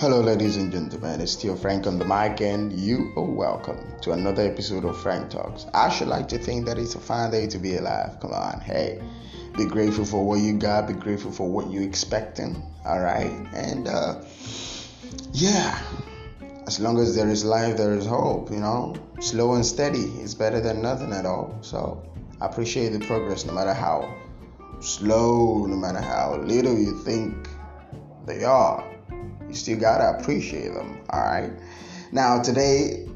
Hello, ladies and gentlemen. It's still Frank on the mic, and you are welcome to another episode of Frank Talks. I should like to think that it's a fine day to be alive. Come on, hey, be grateful for what you got. Be grateful for what you're expecting. All right, and uh, yeah, as long as there is life, there is hope. You know, slow and steady is better than nothing at all. So I appreciate the progress, no matter how slow, no matter how little you think they are you still gotta appreciate them. All right. Now today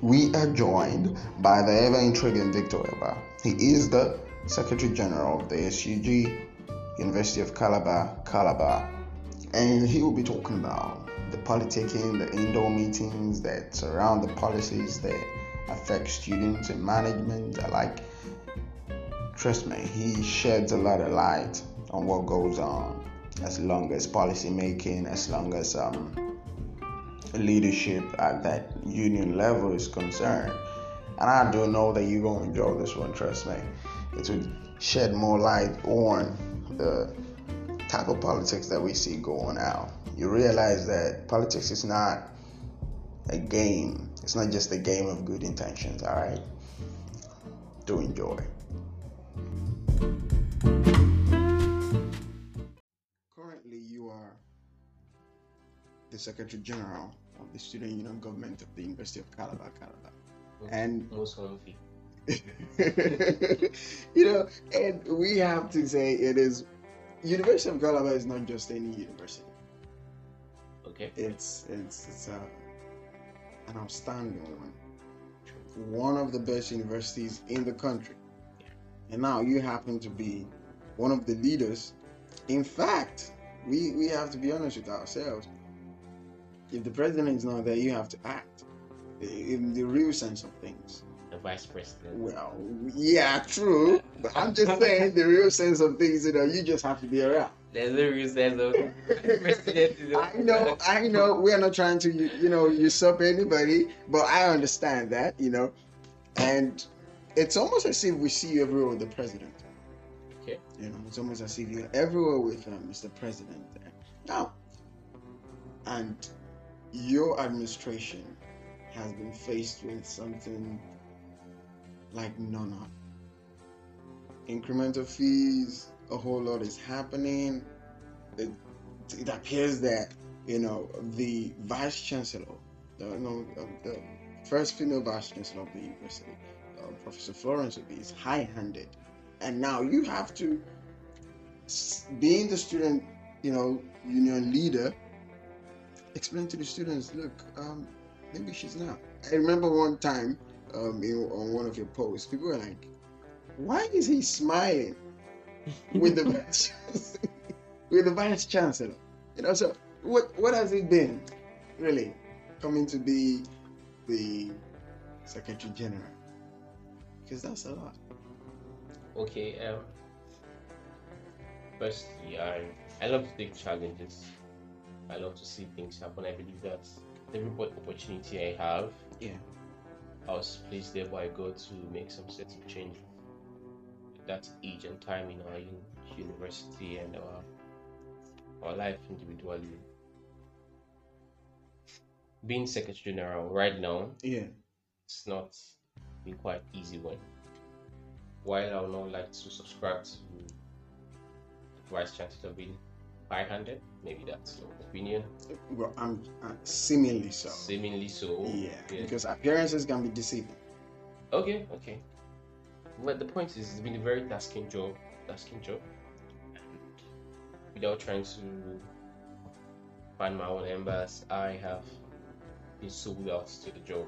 we are joined by the ever intriguing Victor Egba. He is the Secretary General of the SUG, University of Calabar, Calabar, and he will be talking about the politicking, the indoor meetings that surround the policies that affect students and management alike. Trust me, he sheds a lot of light on what goes on as long as policy making, as long as um, leadership at that union level is concerned. And I do know that you're going to enjoy this one, trust me. It will shed more light on the type of politics that we see going out. You realize that politics is not a game, it's not just a game of good intentions, all right? Do enjoy. The Secretary General of the Student Union Government of the University of Calabar, Calabar. And most you know, and we have to say it is University of Calabar is not just any university. Okay. It's it's it's a, an outstanding one. One of the best universities in the country. Yeah. And now you happen to be one of the leaders. In fact, we, we have to be honest with ourselves if the president is not there, you have to act in the real sense of things. The vice president. Well, yeah, true. But I'm just saying the real sense of things. You know, you just have to be around. There's no real sense of president. I know, I know. We are not trying to, you know, usurp anybody, but I understand that, you know, and it's almost as if we see you everywhere with the president. Okay. You know, it's almost as if you're everywhere with uh, Mr. President. Now, and your administration has been faced with something like none other. Incremental fees, a whole lot is happening. It, it appears that you know the vice chancellor, the, know, the first female vice chancellor of the university, uh, Professor Florence is high-handed, and now you have to, being the student, you know, union leader, explain to the students, look, um, maybe she's not. I remember one time um, in, on one of your posts, people were like, why is he smiling with the vice with the vice chancellor? You know, so what what has it been really coming to be the secretary general? Because that's a lot. Okay. Um. Firstly, I I love to take challenges. I love to see things happen. I believe that every opportunity I have, yeah, I was placed there by God to make some sense of change. That age and time in our university and our our life individually. Being Secretary General right now, yeah, it's not been quite easy one. While I would not like to subscribe to Vice Chancellor being 500 maybe that's your opinion. Well i'm uh, seemingly so. Seemingly so. Yeah, yeah, because appearances can be deceiving. Okay okay. But the point is it's been a very tasking job tasking job. And without trying to find my own embers i have been sold out to the job.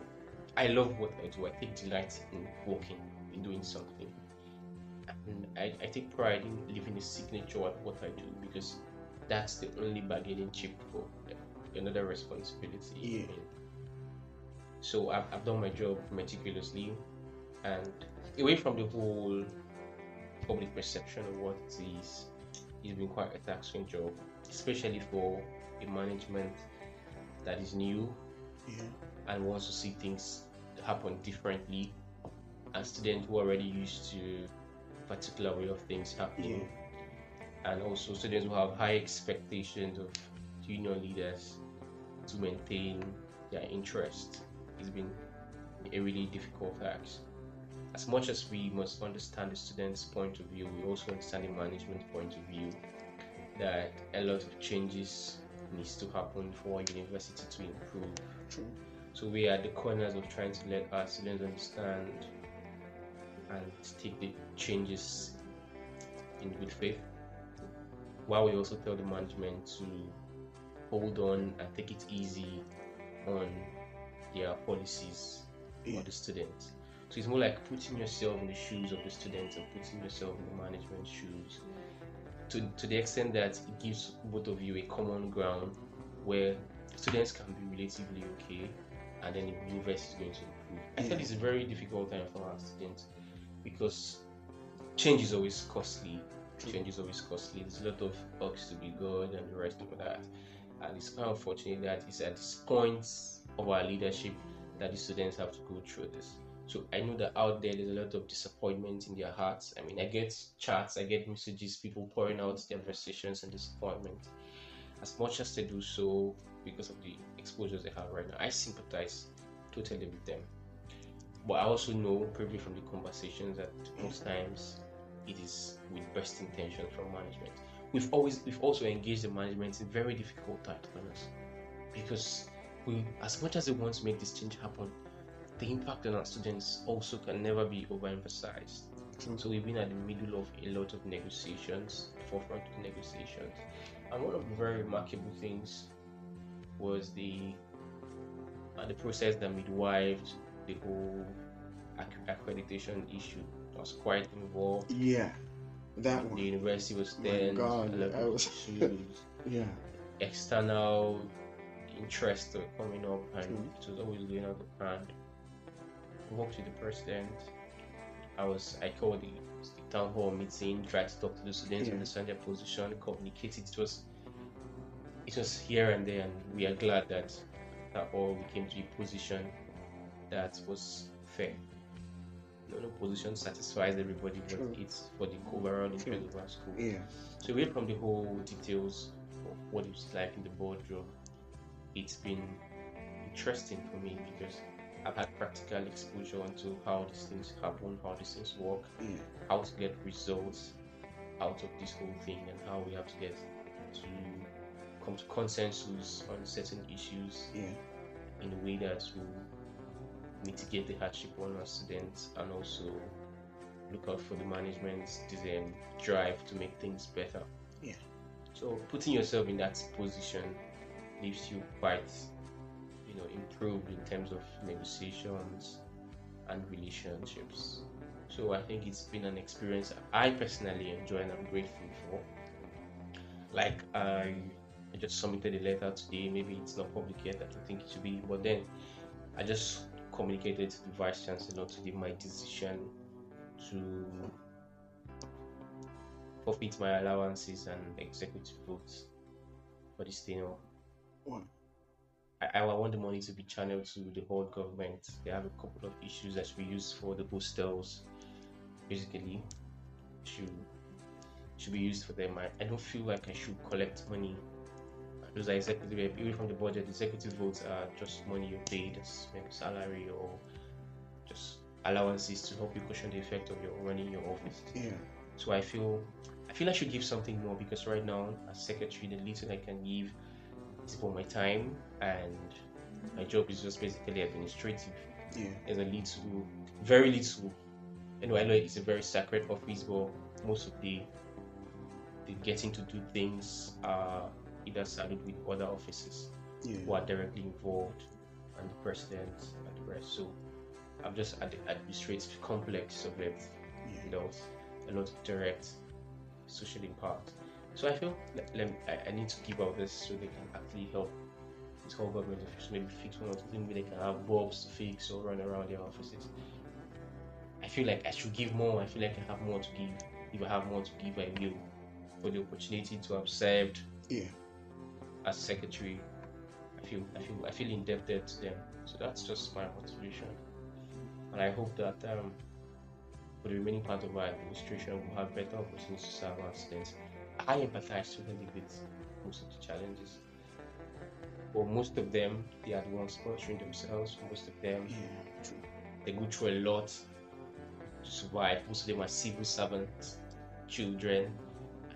I love what i do. I take delight in working in doing something. And I, I take pride in leaving a signature at what I do because that's the only bargaining chip for another responsibility. Yeah. So I've, I've done my job meticulously and away from the whole public perception of what it is, it's been quite a taxing job, especially for a management that is new yeah. and wants to see things happen differently and students who are already used to a particular way of things happening. Yeah and also students who have high expectations of union leaders to maintain their interest It's been a really difficult task. As much as we must understand the student's point of view, we also understand the management point of view that a lot of changes needs to happen for our university to improve. True. So we are at the corners of trying to let our students understand and take the changes in good faith. While we also tell the management to hold on and take it easy on their policies Yeah. for the students. So it's more like putting yourself in the shoes of the students and putting yourself in the management shoes. To, to the extent that it gives both of you a common ground where students can be relatively okay and then the university is going to improve. I Yeah. feel it's a very difficult time for our students because change is always costly. True. Change is always costly. There's a lot of bugs to be good and the rest of that. And it's quite unfortunate that it's at this point of our leadership that the students have to go through this. So I know that out there there's a lot of disappointment in their hearts. I mean, I get chats, I get messages, people pouring out their frustrations and disappointment. As much as they do so because of the exposures they have right now, I sympathize totally with them. But I also know, probably from the conversations, that most times it is with best intentions from management. We've always, we've also engaged the management in very difficult times, be honest, because we, as much as they want to make this change happen, the impact on our students also can never be overemphasized. True. So we've been at the middle of a lot of negotiations, forefront of negotiations, and one of the very remarkable things was the uh, the process that midwifed the whole acc- accreditation issue. I was quite involved. Yeah. That one. The university was My then God, I was- Yeah. external interests were coming up, and True. it was always going out of hand. I worked with the president. I was I called the, the town hall meeting, tried to talk to the students, Yeah. understand their position, communicated. it. It was it was here and there, and we are glad that that all we came to a position that was fair. No position satisfies everybody, but True. it's for the overall interest of our school. Yeah. So away from the whole details of what it's like in the boardroom, it's been interesting for me because I've had practical exposure into how these things happen, how these things work, Yeah. how to get results out of this whole thing, and how we have to get to come to consensus on certain issues Yeah. in a way that will mitigate the hardship on our students and also look out for the management's um, drive to make things better. Yeah. So putting yourself in that position leaves you quite, you know, improved in terms of negotiations and relationships. So I think it's been an experience I personally enjoy and I'm grateful for. Like I, I just submitted a letter today. Maybe it's not public yet. I don't think it should be. But then I just communicated to the vice chancellor today my decision to forfeit my allowances and executive votes for this thing. Oh. One. I, I want the money to be channeled to the whole government. They have a couple of issues that we use for the hostels, basically, should should be used for them. I, I don't feel like I should collect money. Those are executive, even from the budget. Executive votes are just money you paid as maybe salary or just allowances to help you cushion the effect of your running your office. Yeah. So I feel I feel I should give something more because right now as secretary the little I can give is for my time and my job is just basically administrative. Yeah. There's a little very little anyway I know it's a very sacred office but most of the the getting to do things are either saddled with other officers Yeah. who are directly involved and the president and the rest. So I'm just at the administrative complex of it Yeah. without a lot of direct social impact. So I feel let, let me- I, I need to give out this so they can actually help this whole government officials maybe fix one or two things where they can have bulbs to fix or run around their offices. I feel like I should give more. I feel like I have more to give. If I have more to give, I will. For the opportunity to have served Yeah. As secretary, I feel I feel I feel indebted to them. So that's just my motivation, and I hope that um, for the remaining part of our administration, we'll have better opportunities to serve our students. I empathize totally with most of the challenges. But most of them, they are the ones sponsoring themselves. Most of them, Yeah, they go through a lot to survive. Most of them are civil servants, children.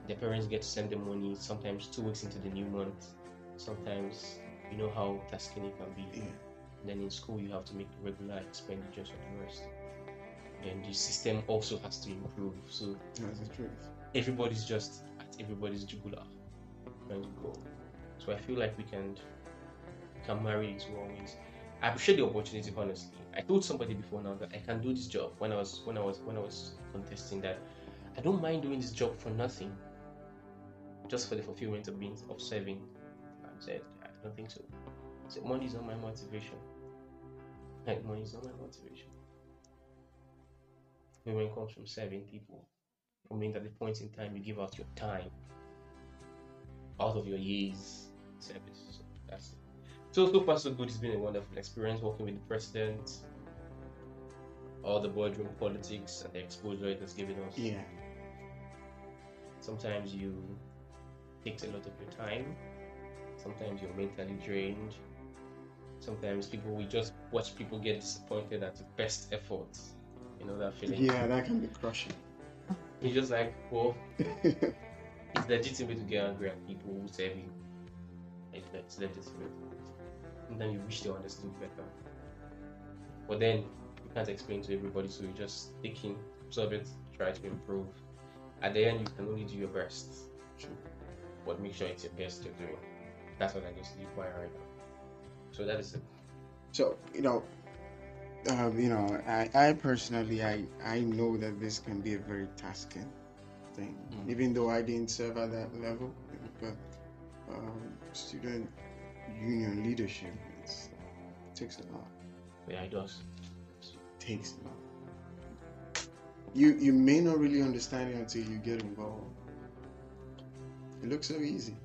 Their parents get to send them money sometimes two weeks into the new month. Sometimes you know how tasking it can be. Yeah. Then in school you have to make regular expenditures for the rest. And the system also has to improve. So That's the truth. everybody's just at everybody's jugular trying to go. So I feel like we can we can marry it two ways. I appreciate the opportunity honestly. I told somebody before now that I can do this job when I was when I was when I was contesting that I don't mind doing this job for nothing. Just for the fulfillment of being of serving. Said I don't think so. Said money is not my motivation. Like money is not my motivation. Fulfillment comes from serving people. I mean, at the point in time you give out your time out of your years service. So that's it. So so far so good. It's been a wonderful experience working with the president, all the boardroom politics and the exposure it has given us. Yeah. Sometimes you takes a lot of your time. Sometimes you're mentally drained. Sometimes people we just watch people get disappointed at the best efforts. You know that feeling. Yeah, that can be crushing. You're just like, well, it's legitimate to get angry at people who serve you. It's, it's legitimate. And then you wish they understood better. But then you can't explain to everybody, so you just take in, absorb it, try to improve. At the end, you can only do your best. True. But make sure it's your best you're doing. That's what I just require right now. So that is it. So you know, um, you know, I, I personally, I, I know that this can be a very tasking thing, Mm. even though I didn't serve at that level. But um, student union leadership it's, it takes a lot. Yeah, it does. takes a lot. You you may not really understand it until you get involved. It looks so easy.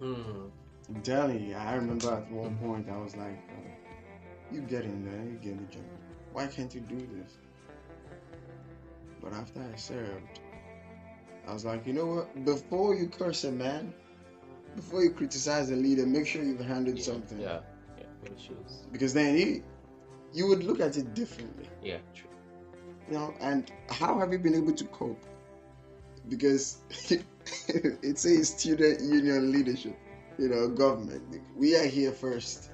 Hmm. I'm telling you, I remember at one point I was like, uh, "You get in there, you get the job. Why can't you do this?" But after I served, I was like, "You know what? Before you curse a man, before you criticize a leader, make sure you've handled Yeah, something. Yeah, yeah. Because then he, you would look at it differently. Yeah, true. You know, and how have you been able to cope? Because it says student union leadership, you know, government. We are here first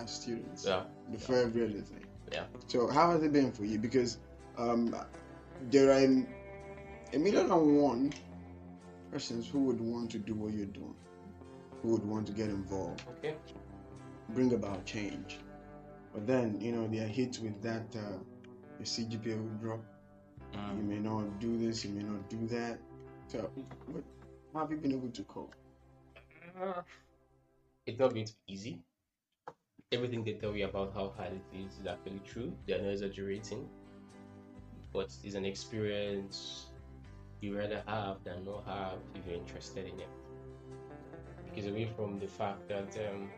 as students Yeah, before every other thing. yeah. So how has it been for you? Because um, there are a million and one persons who would want to do what you're doing, who would want to get involved, Okay. bring about change. But then, you know, they are hit with that uh, the CGPA will drop. You may not do this, you may not do that. So, what, how have you been able to cope? Uh, it's not going to be easy. Everything they tell you about how hard it is is actually true. They're not exaggerating. But it's an experience you rather have than not have if you're interested in it. Because away from the fact that um,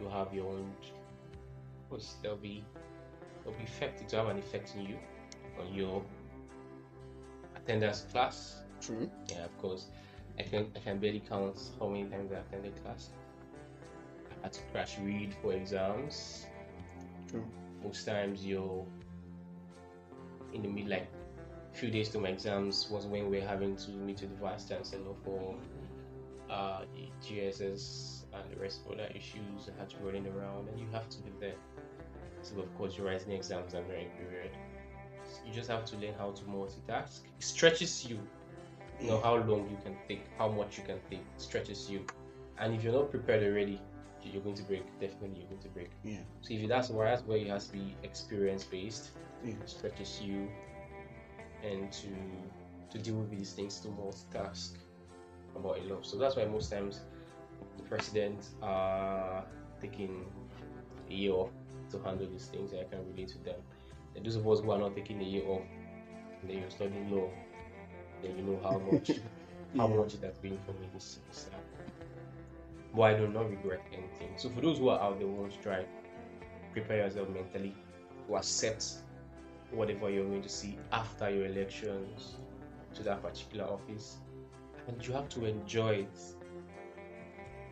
you have your own, course, there'll be there'll be effect to have an effect on you, on your attendance class, True. yeah, of course. I can I can barely count how many times I attended class. I had to crash read for exams. True. Most times you're in the mid like few days to my exams was when we are having to meet with the vice chancellor for uh the GSS and the rest of other issues I had to running around and you have to be there. So of course you're writing exams and during period. You just have to learn how to multitask. It stretches you you know how long you can take, how much you can take, stretches you. And if you're not prepared already, you're going to break. Definitely, you're going to break. Yeah. So if that's where that's where it has to be experience based, Yeah. stretches you, and to to deal with these things to multitask about a lot. So that's why most times the president are taking a year off to handle these things. I can relate to them. And those of us who are not taking a year off, and then you're studying law, you know how much how Yeah. much it has been for me this semester. But I do not regret anything. So for those who are out there who want to try, prepare yourself mentally to accept whatever you're going to see after your elections to that particular office. And you have to enjoy it.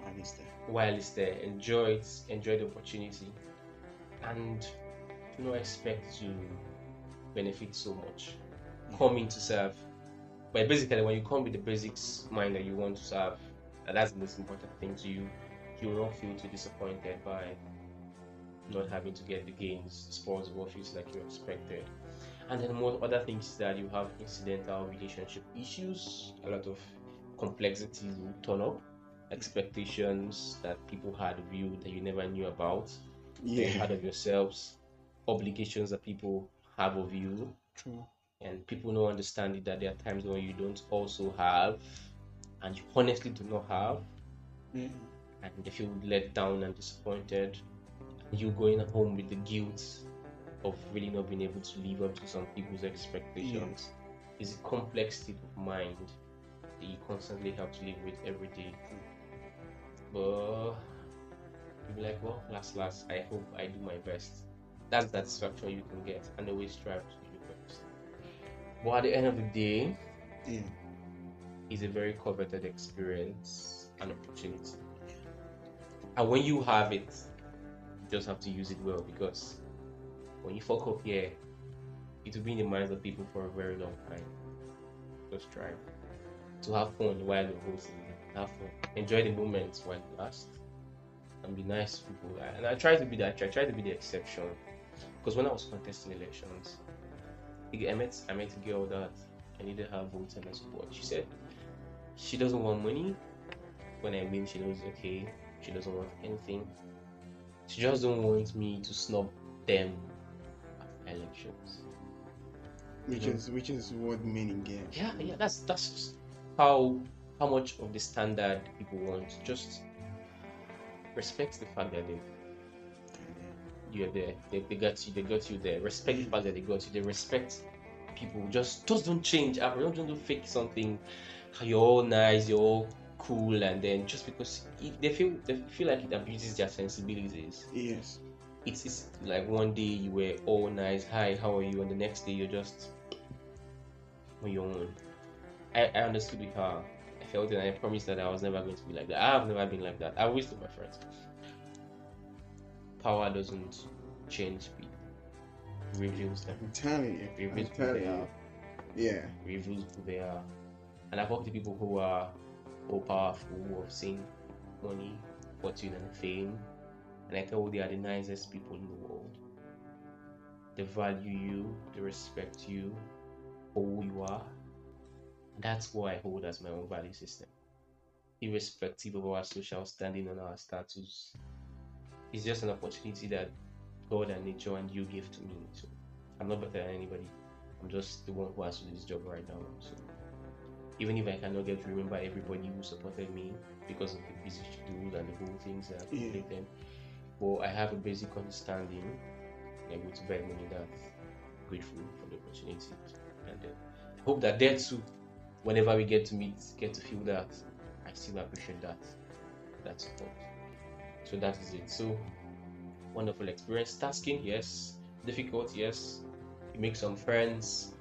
I understand. while it's there. Enjoy it, enjoy the opportunity, and do not expect to benefit so much. Mm. Come in to serve. But basically, when you come with the basics mind that you want to serve, and that's the most important thing to you, you will not feel too disappointed by not having to get the gains, the spoils of office like you expected. And then one other things is that you have incidental relationship issues, a lot of complexities will turn up, expectations that people had of you that you never knew about, you Yeah. had of yourselves, obligations that people have of you, True. And people don't understand it that there are times when you don't also have, and you honestly do not have, Yeah. and they feel let down and disappointed. You going home with the guilt of really not being able to live up to some people's expectations is a complex state of mind that you constantly have to live with every day. But you'll be like, well, last, last, I hope I do my best. That's the satisfaction you can get, and always strive to do your best. But at the end of the day, Yeah. is a very coveted experience and opportunity. And when you have it, you just have to use it well because when you fuck up here, it will be in the minds of people for a very long time. Just try to have fun while you're hosting. Have fun. Enjoy the moments while it lasts. And be nice to people. And I try to be that I try to be the exception. Because when I was contesting elections, I met I met a girl that I needed her votes and her support. She said she doesn't want money. When I win, she knows okay. She doesn't want anything. She just don't want me to snub them after elections. Which Yeah. is which is what meaning game. Yeah, yeah, that's that's how how much of the standard people want. Just respect the fact that they you're there. They, they got you. They got you there. Respect the fact that they got you. They respect people. Just just don't change. I don't don't fake something. You're all nice. You're all cool, and then just because they feel they feel like it abuses their sensibilities. Yes. It's, it's like one day you were all nice. Hi, how are you? And the next day you're just on your own. I, I understood with her. I felt it, and I promised that I was never going to be like that. I have never been like that. I always told my friends power doesn't change people, reveals them, I'm telling you. I'm reveals who telling they you. are, Yeah. reveals who they are. And I've talked to people who are all powerful, who have seen money, fortune, and fame, and I tell you they are the nicest people in the world. They value you, they respect you for who you are. And that's what I hold as my own value system. Irrespective of our social standing and our status, it's just an opportunity that God and nature and you give to me. So I'm not better than anybody. I'm just the one who has to do this job right now. So even if I cannot get to remember everybody who supported me because of the busy schedule and the whole things that I Yeah. completed, but I have a basic understanding and with very many that grateful for the opportunity. And uh, I hope that there too, whenever we get to meet, get to feel that I still appreciate that that support. So that is it. So wonderful experience. Tasking, yes. Difficult, yes. You make some friends.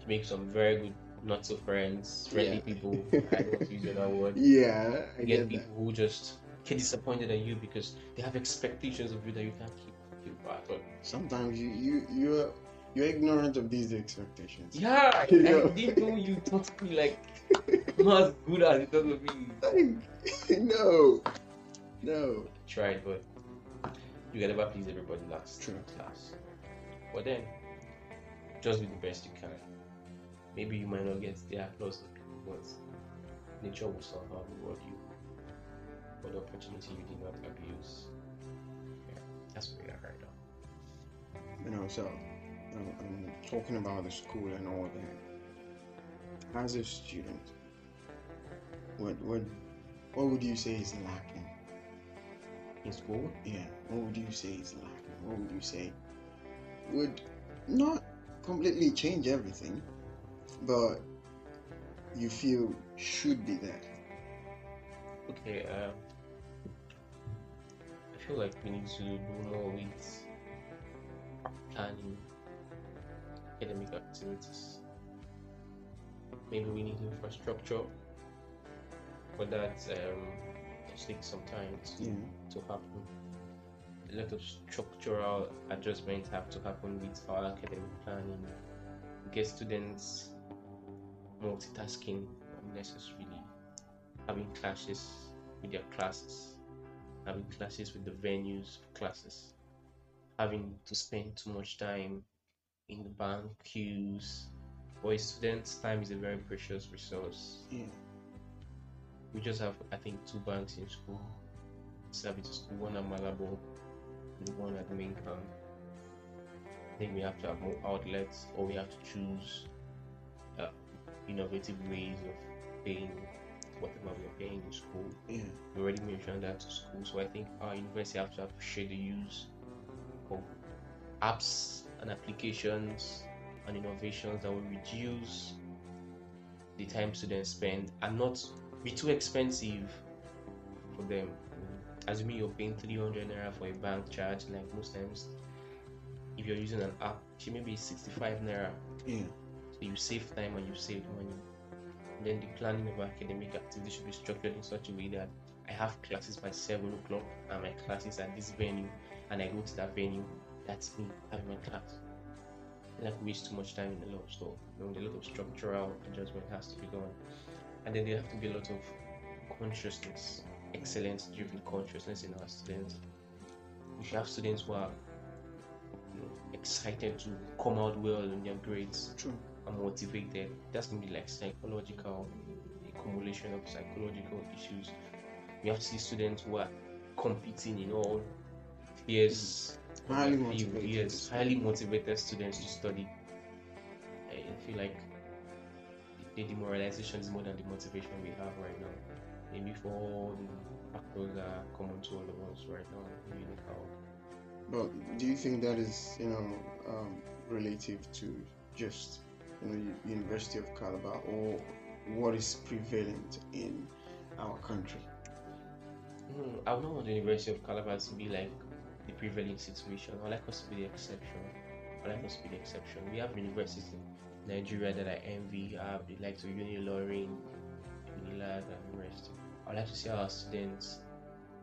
You make some very good not so friends, friendly Yeah. people. I don't use that word. Yeah. I You get get that. people who just get disappointed at you because they have expectations of you that you can't keep. keep back. But Sometimes you you you're you're ignorant of these expectations. yeah, I, You know? I didn't know you taught me like not as good as it does be. no. No. Tried, but you can never please everybody last. True. Last. But then, just do the best you can. Maybe you might not get the applause of people, but nature will somehow reward you for the opportunity you did not abuse. Yeah, that's where we are right now. You know, so um, I'm talking about the school and all that. As a student, what what what would you say is lacking? In school, Yeah, what would you say is lacking? What would you say would not completely change everything, but you feel should be there? okay, um, I feel like we need to do more with planning academic activities. Maybe we need infrastructure for that. Um, just takes some time to, Yeah. to happen. A lot of structural adjustments have to happen with our academic planning. Get students multitasking unnecessarily, having clashes with their classes, having clashes with the venues for classes, having to spend too much time in the bank queues. For a student's time is a very precious resource. Yeah. We just have, I think, two banks in school. Sabito School, one at Malabo and one at the main camp. I think we have to have more outlets or we have to choose uh, innovative ways of paying whatever we are paying in school. Yeah. We already mentioned that to school, so I think our university have to appreciate the use of apps and applications and innovations that will reduce the time students spend and not be too expensive for them. Assuming you're paying 300 naira for a bank charge, like most times, if you're using an app, she may be 65 naira. Yeah. So you save time and you save money. And then the planning of academic activity should be structured in such a way that I have classes by 7 o'clock and my classes at this venue and I go to that venue. That's me having my class. I like waste too much time in the lot of stuff. You know, a lot of structural adjustment has to be done. And then there have to be a lot of consciousness, excellence driven consciousness in our students. We should have students who are you know, excited to come out well in their grades True. and motivated. That's gonna be like psychological accumulation of psychological issues. We have to see students who are competing in all of Highly motivated. Yes, highly motivated students to study. I feel like the demoralization is more than the motivation we have right now. Maybe for all the factors that are common to all of us right now, we help. But do you think that is, you know, um, relative to just, you know, University of Calabar, or what is prevalent in our country? Hmm, I would not want the University of Calabar to be like the prevailing situation. I like us to be the exception. I like us to be the exception. We have universities Nigeria that I envy. I have the likes of Unilorin, Unilag, and the rest. I like to see our students.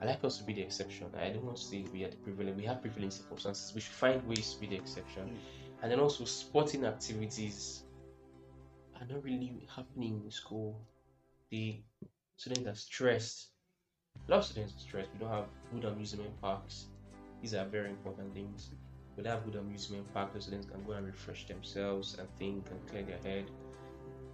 I like us to be the exception. I don't want to say we are the prevailing. We have prevailing circumstances. We should find ways to be the exception. Mm. And then also sporting activities are not really happening in school. The students are stressed. A lot of students are stressed. We don't have good amusement parks. These are very important things. We don't have good amusement parks. The students can go and refresh themselves and think and clear their head.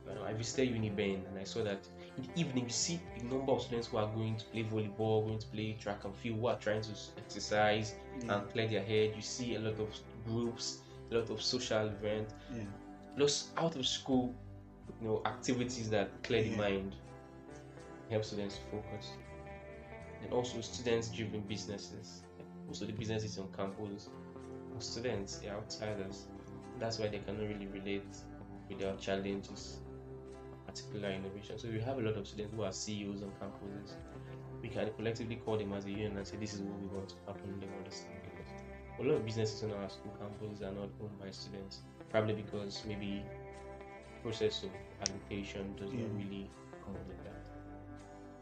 You know, I visited Uniben and I saw that in the evening you see a number of students who are going to play volleyball, going to play track and field, who are trying to exercise Yeah. and clear their head. You see a lot of groups, a lot of social events, yeah. lots out of school, you know, activities that clear the mind, help students to focus, and also students-driven businesses. Also, the businesses on campus, students, they're outsiders. That's why they cannot really relate with their challenges, particular innovation. So we have a lot of students who are CEOs on campuses. We can collectively call them as a union and say this is what we want to happen. They understand because a lot of businesses on our school campuses are not owned by students probably because maybe process of allocation does Yeah. not really accommodate that.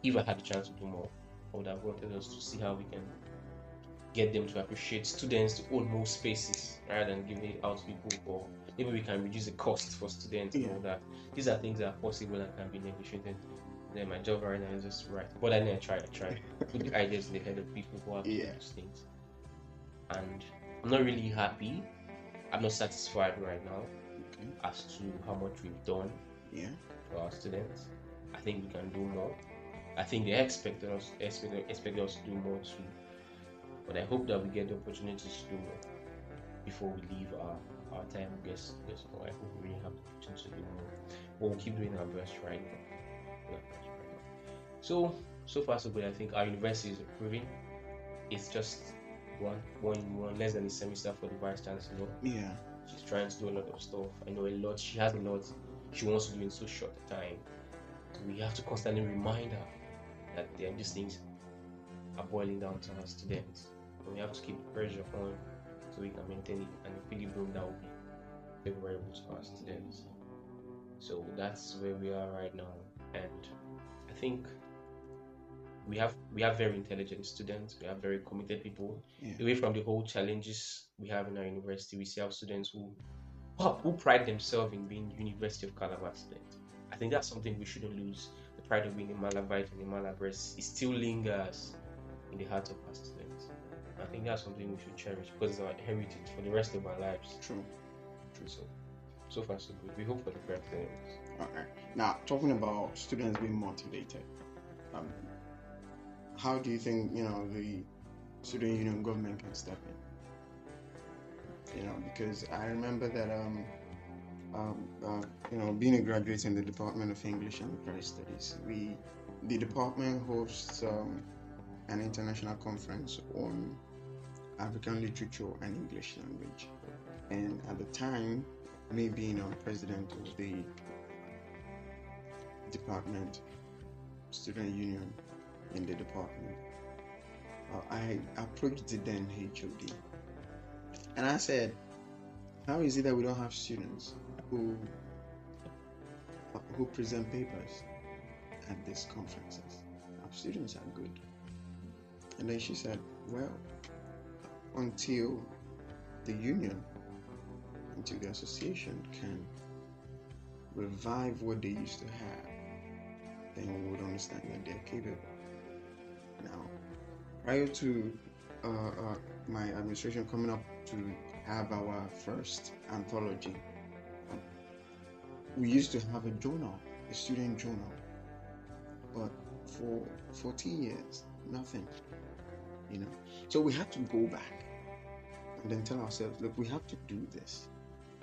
If I had the chance to do more, I would have wanted us to see how we can get them to appreciate students to own more spaces rather than giving it out to people or maybe we can reduce the cost for students and all that. These are things that are possible and can be negotiated. Then my job right now is just right. But I need to try, I try. Put the ideas in the head of people who have Yeah. those things. And I'm not really happy. I'm not satisfied right now Okay. as to how much we've done Yeah. for our students. I think we can do more. I think they expect us expect, expect us to do more too. But I hope that we get the opportunities to do more before we leave our, our time. Yes. I hope we really have the opportunity to do more. But we'll keep doing our best right now. Doing our best right now. So so far so good. I think our university is improving. It's just one one one less than a semester for the vice chancellor. Yeah. She's trying to do a lot of stuff. I know a lot. She has a lot she wants to do in so short a time. So we have to constantly remind her that these things are boiling down to our students. And we have to keep the pressure on so we can maintain it and equilibrium that will be favorable to our students. So that's where we are right now. And I think we have we have very intelligent students. We have very committed people. Yeah. Away from the whole challenges we have in our university, we see our students who who pride themselves in being University of Calabar students. I think that's something we shouldn't lose. The pride of being a Malabite and a Malabres, it still lingers in the hearts of us students. I think that's something we should cherish because it's our heritage for the rest of our lives. True. True. So, so far so good. We hope for the best. Okay. Now, talking about students being motivated, um, how do you think you know the student union government can step in? You know, because I remember that um, um, uh, you know, being a graduate in the Department of English and Literary Studies, we the department hosts um, an international conference on African literature and English language, and at the time, me being a president of the department, student union in the department, uh, I approached the then HOD and I said, How is it that we don't have students who who present papers at these conferences? Our students are good. And then she said, Well, until the union, until the association can revive what they used to have, then we would understand that they're capable. Now, prior to uh, uh, my administration coming up to have our first anthology, um, we used to have a journal, a student journal, but for 14 years, nothing. You know, so we had to go back and then tell ourselves, look, we have to do this.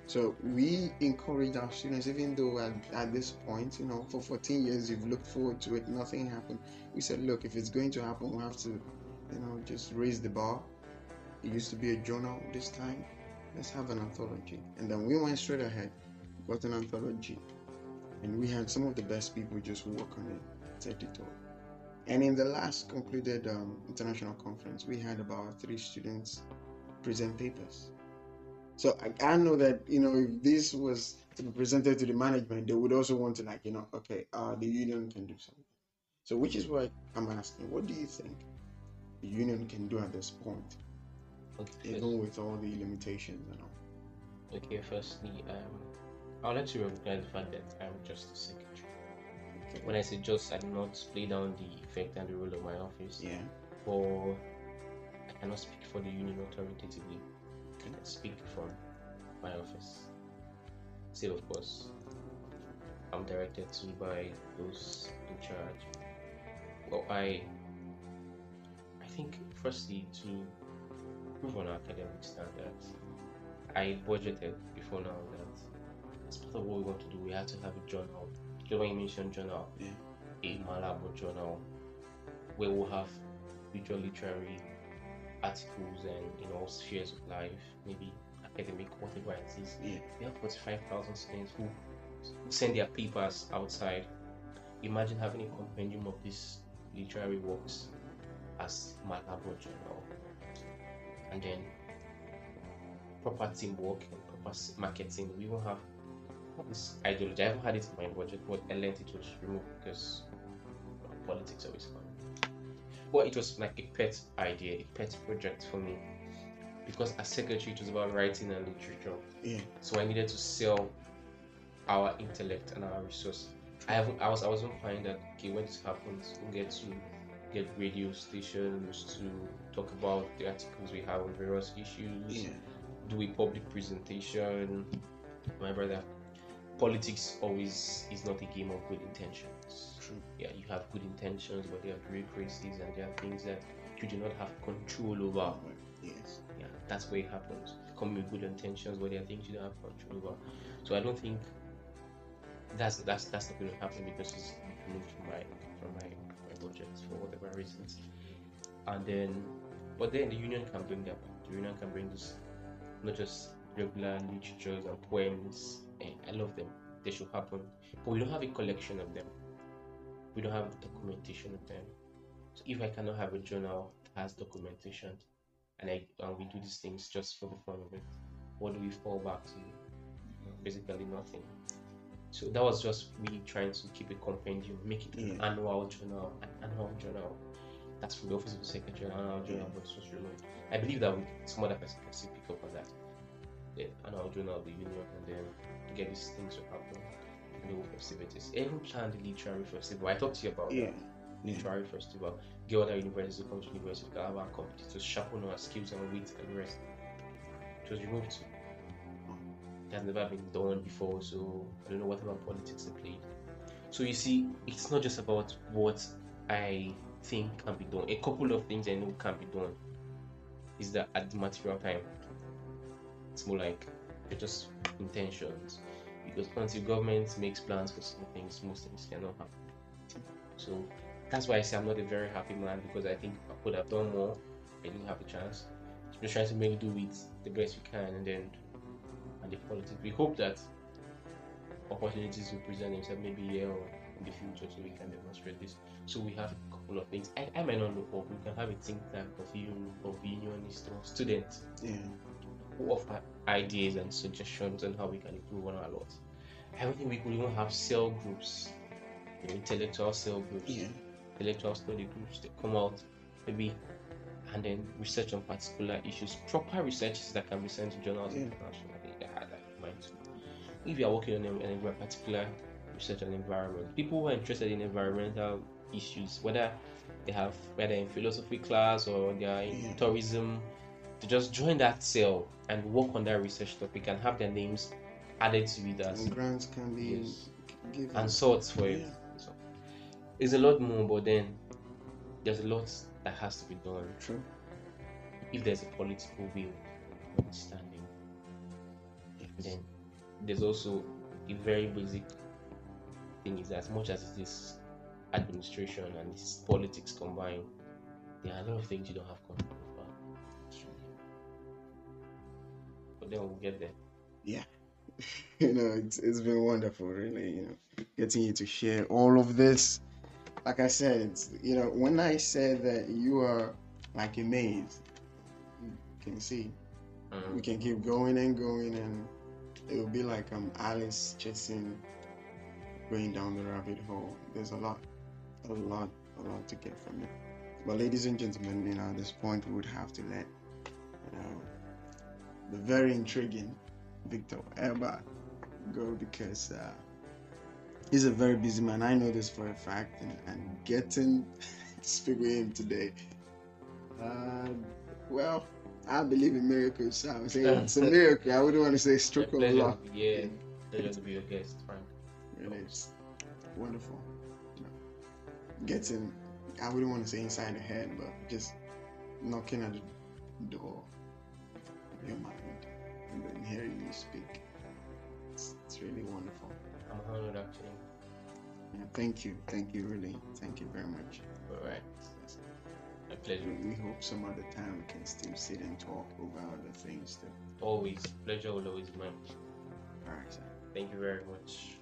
So we encourage our students, even though at, at, this point, you know, for 14 years you've looked forward to it, nothing happened. We said, look, if it's going to happen, we have to, you know, just raise the bar. It used to be a journal this time. Let's have an anthology. And then we went straight ahead, got an anthology. And we had some of the best people just work on it, editor. And in the last concluded um, international conference, we had about three students present papers. So I, I know that you know if this was to be presented to the management, they would also want to like you know okay, uh, the union can do something. So which is why I'm asking, what do you think the union can do at this point, Okay. even with all the limitations and all? Okay. Firstly, um, I'd like to recognize the fact that I'm just a secretary. Okay. When I say just, I do not play down the effect and the role of my office. Yeah. For cannot speak for the union authoritatively. I can speak from my office. Still, of course, I'm directed to by those in charge. Well, I, I think firstly to improve on our academic standards, I budgeted before now that as part of what we want to do, we have to have a journal. You mentioned journal, Yeah. a Malabo journal, where we'll have visual literary articles and in all spheres of life, maybe academic, whatever it is. Yeah. We have 45,000 students who send their papers outside. Imagine having a compendium of these literary works as Malabo journal. And then proper teamwork and proper marketing. We will have this ideology. I haven't had it in my budget, but I learned it was removed because politics always come. But it was like a pet idea, a pet project for me. Because as secretary, it was about writing and literature. Yeah. So I needed to sell our intellect and our resource. I have I was I wasn't finding that okay when this happens we get to get radio stations to talk about the articles we have on various issues, Yeah. do a public presentation. My brother, politics always is not a game of good intentions. True. Yeah, you have good intentions, but there are great bureaucracies and there are things that you do not have control over. Yes. Yeah, that's where it happens. Come with good intentions, but there are things you don't have control over. So I don't think that's that's that's not going to happen because it's removed from my from my, my budget for whatever reasons. And then, but then the union can bring that. The union can bring this, not just regular literatures and poems. Eh, I love them. They should happen, but we don't have a collection of them. We don't have documentation of them. So if I cannot have a journal that has documentation, and I and we do these things just for the fun of it, what do we fall back to? Basically nothing. So that was just me trying to keep a compendium, make it an Yeah. annual journal, an annual journal. That's from the office of the secretary, an annual journal, but it's just remote. I believe that we, some other person can still pick up on that. The annual journal of the union, and then get these things to happen. Festivities. Even planned the literary festival. I talked to you about Yeah. that. Literary festival. Get other universities to come to university, can have our competition to sharpen our skills and wit and the rest. It was removed. It has never been done before, so I don't know whatever politics they played. So you see, it's not just about what I think can be done. A couple of things I know can be done is that at the material time, it's more like they're just intentions. Because until government makes plans for some things, most things cannot happen. So that's why I say I'm not a very happy man because I think I could have done more. I didn't have a chance. So we're trying to make do it the best we can and then and the politics. We hope that opportunities will present themselves maybe here or in the future so we can demonstrate this. So we have a couple of things. I, I might not know but We can have a think tank of union of unionists or students Yeah. Offer ideas and suggestions on how we can improve on our lot. I don't think we could even have cell groups, intellectual cell groups, Yeah. intellectual study groups that come out maybe and then research on particular issues. Proper researches that can be sent to journals Yeah. internationally. I had that in mind too. If you are working on a, a particular research on environment, people who are interested in environmental issues, whether they have whether in philosophy class or they are in Yeah. tourism, to just join that cell and work on that research topic and have their names added to it as And grants can be Yes. given. and sorts for it. So, it's a lot more, but then there's a lot that has to be done True. if there's a political will, understanding. Then there's also a very basic thing is as much as it is administration and it's politics combined, there are a lot of things you don't have control But then we'll get there. Yeah. you know, it's, it's been wonderful, really, you know, getting you to share all of this. Like I said, it's, you know, when I said that you are like a maze, you can see, Mm. we can keep going and going, and it will be like um Alice chasing, going down the rabbit hole. There's a lot, a lot, a lot to get from it. But ladies and gentlemen, you know, at this point, we would have to let, you know, the very intriguing Victor Egba go because uh, he's a very busy man. I know this for a fact, and, and getting to speak with him today, uh, well, I believe in miracles. So I would say it's a miracle. I wouldn't want to say stroke of luck. yeah, pleasure to be your guest, Frank. Really, it's wonderful. You know, getting, I wouldn't want to say inside the head, but just knocking at the door of your mind and then hearing you speak. It's, it's really wonderful. I'm honored actually. Yeah, thank you. Thank you, really. Thank you very much. All right, A pleasure. We, we hope some other time we can still sit and talk over other things too. Always pleasure will always be mine. All right, sir. Thank you very much.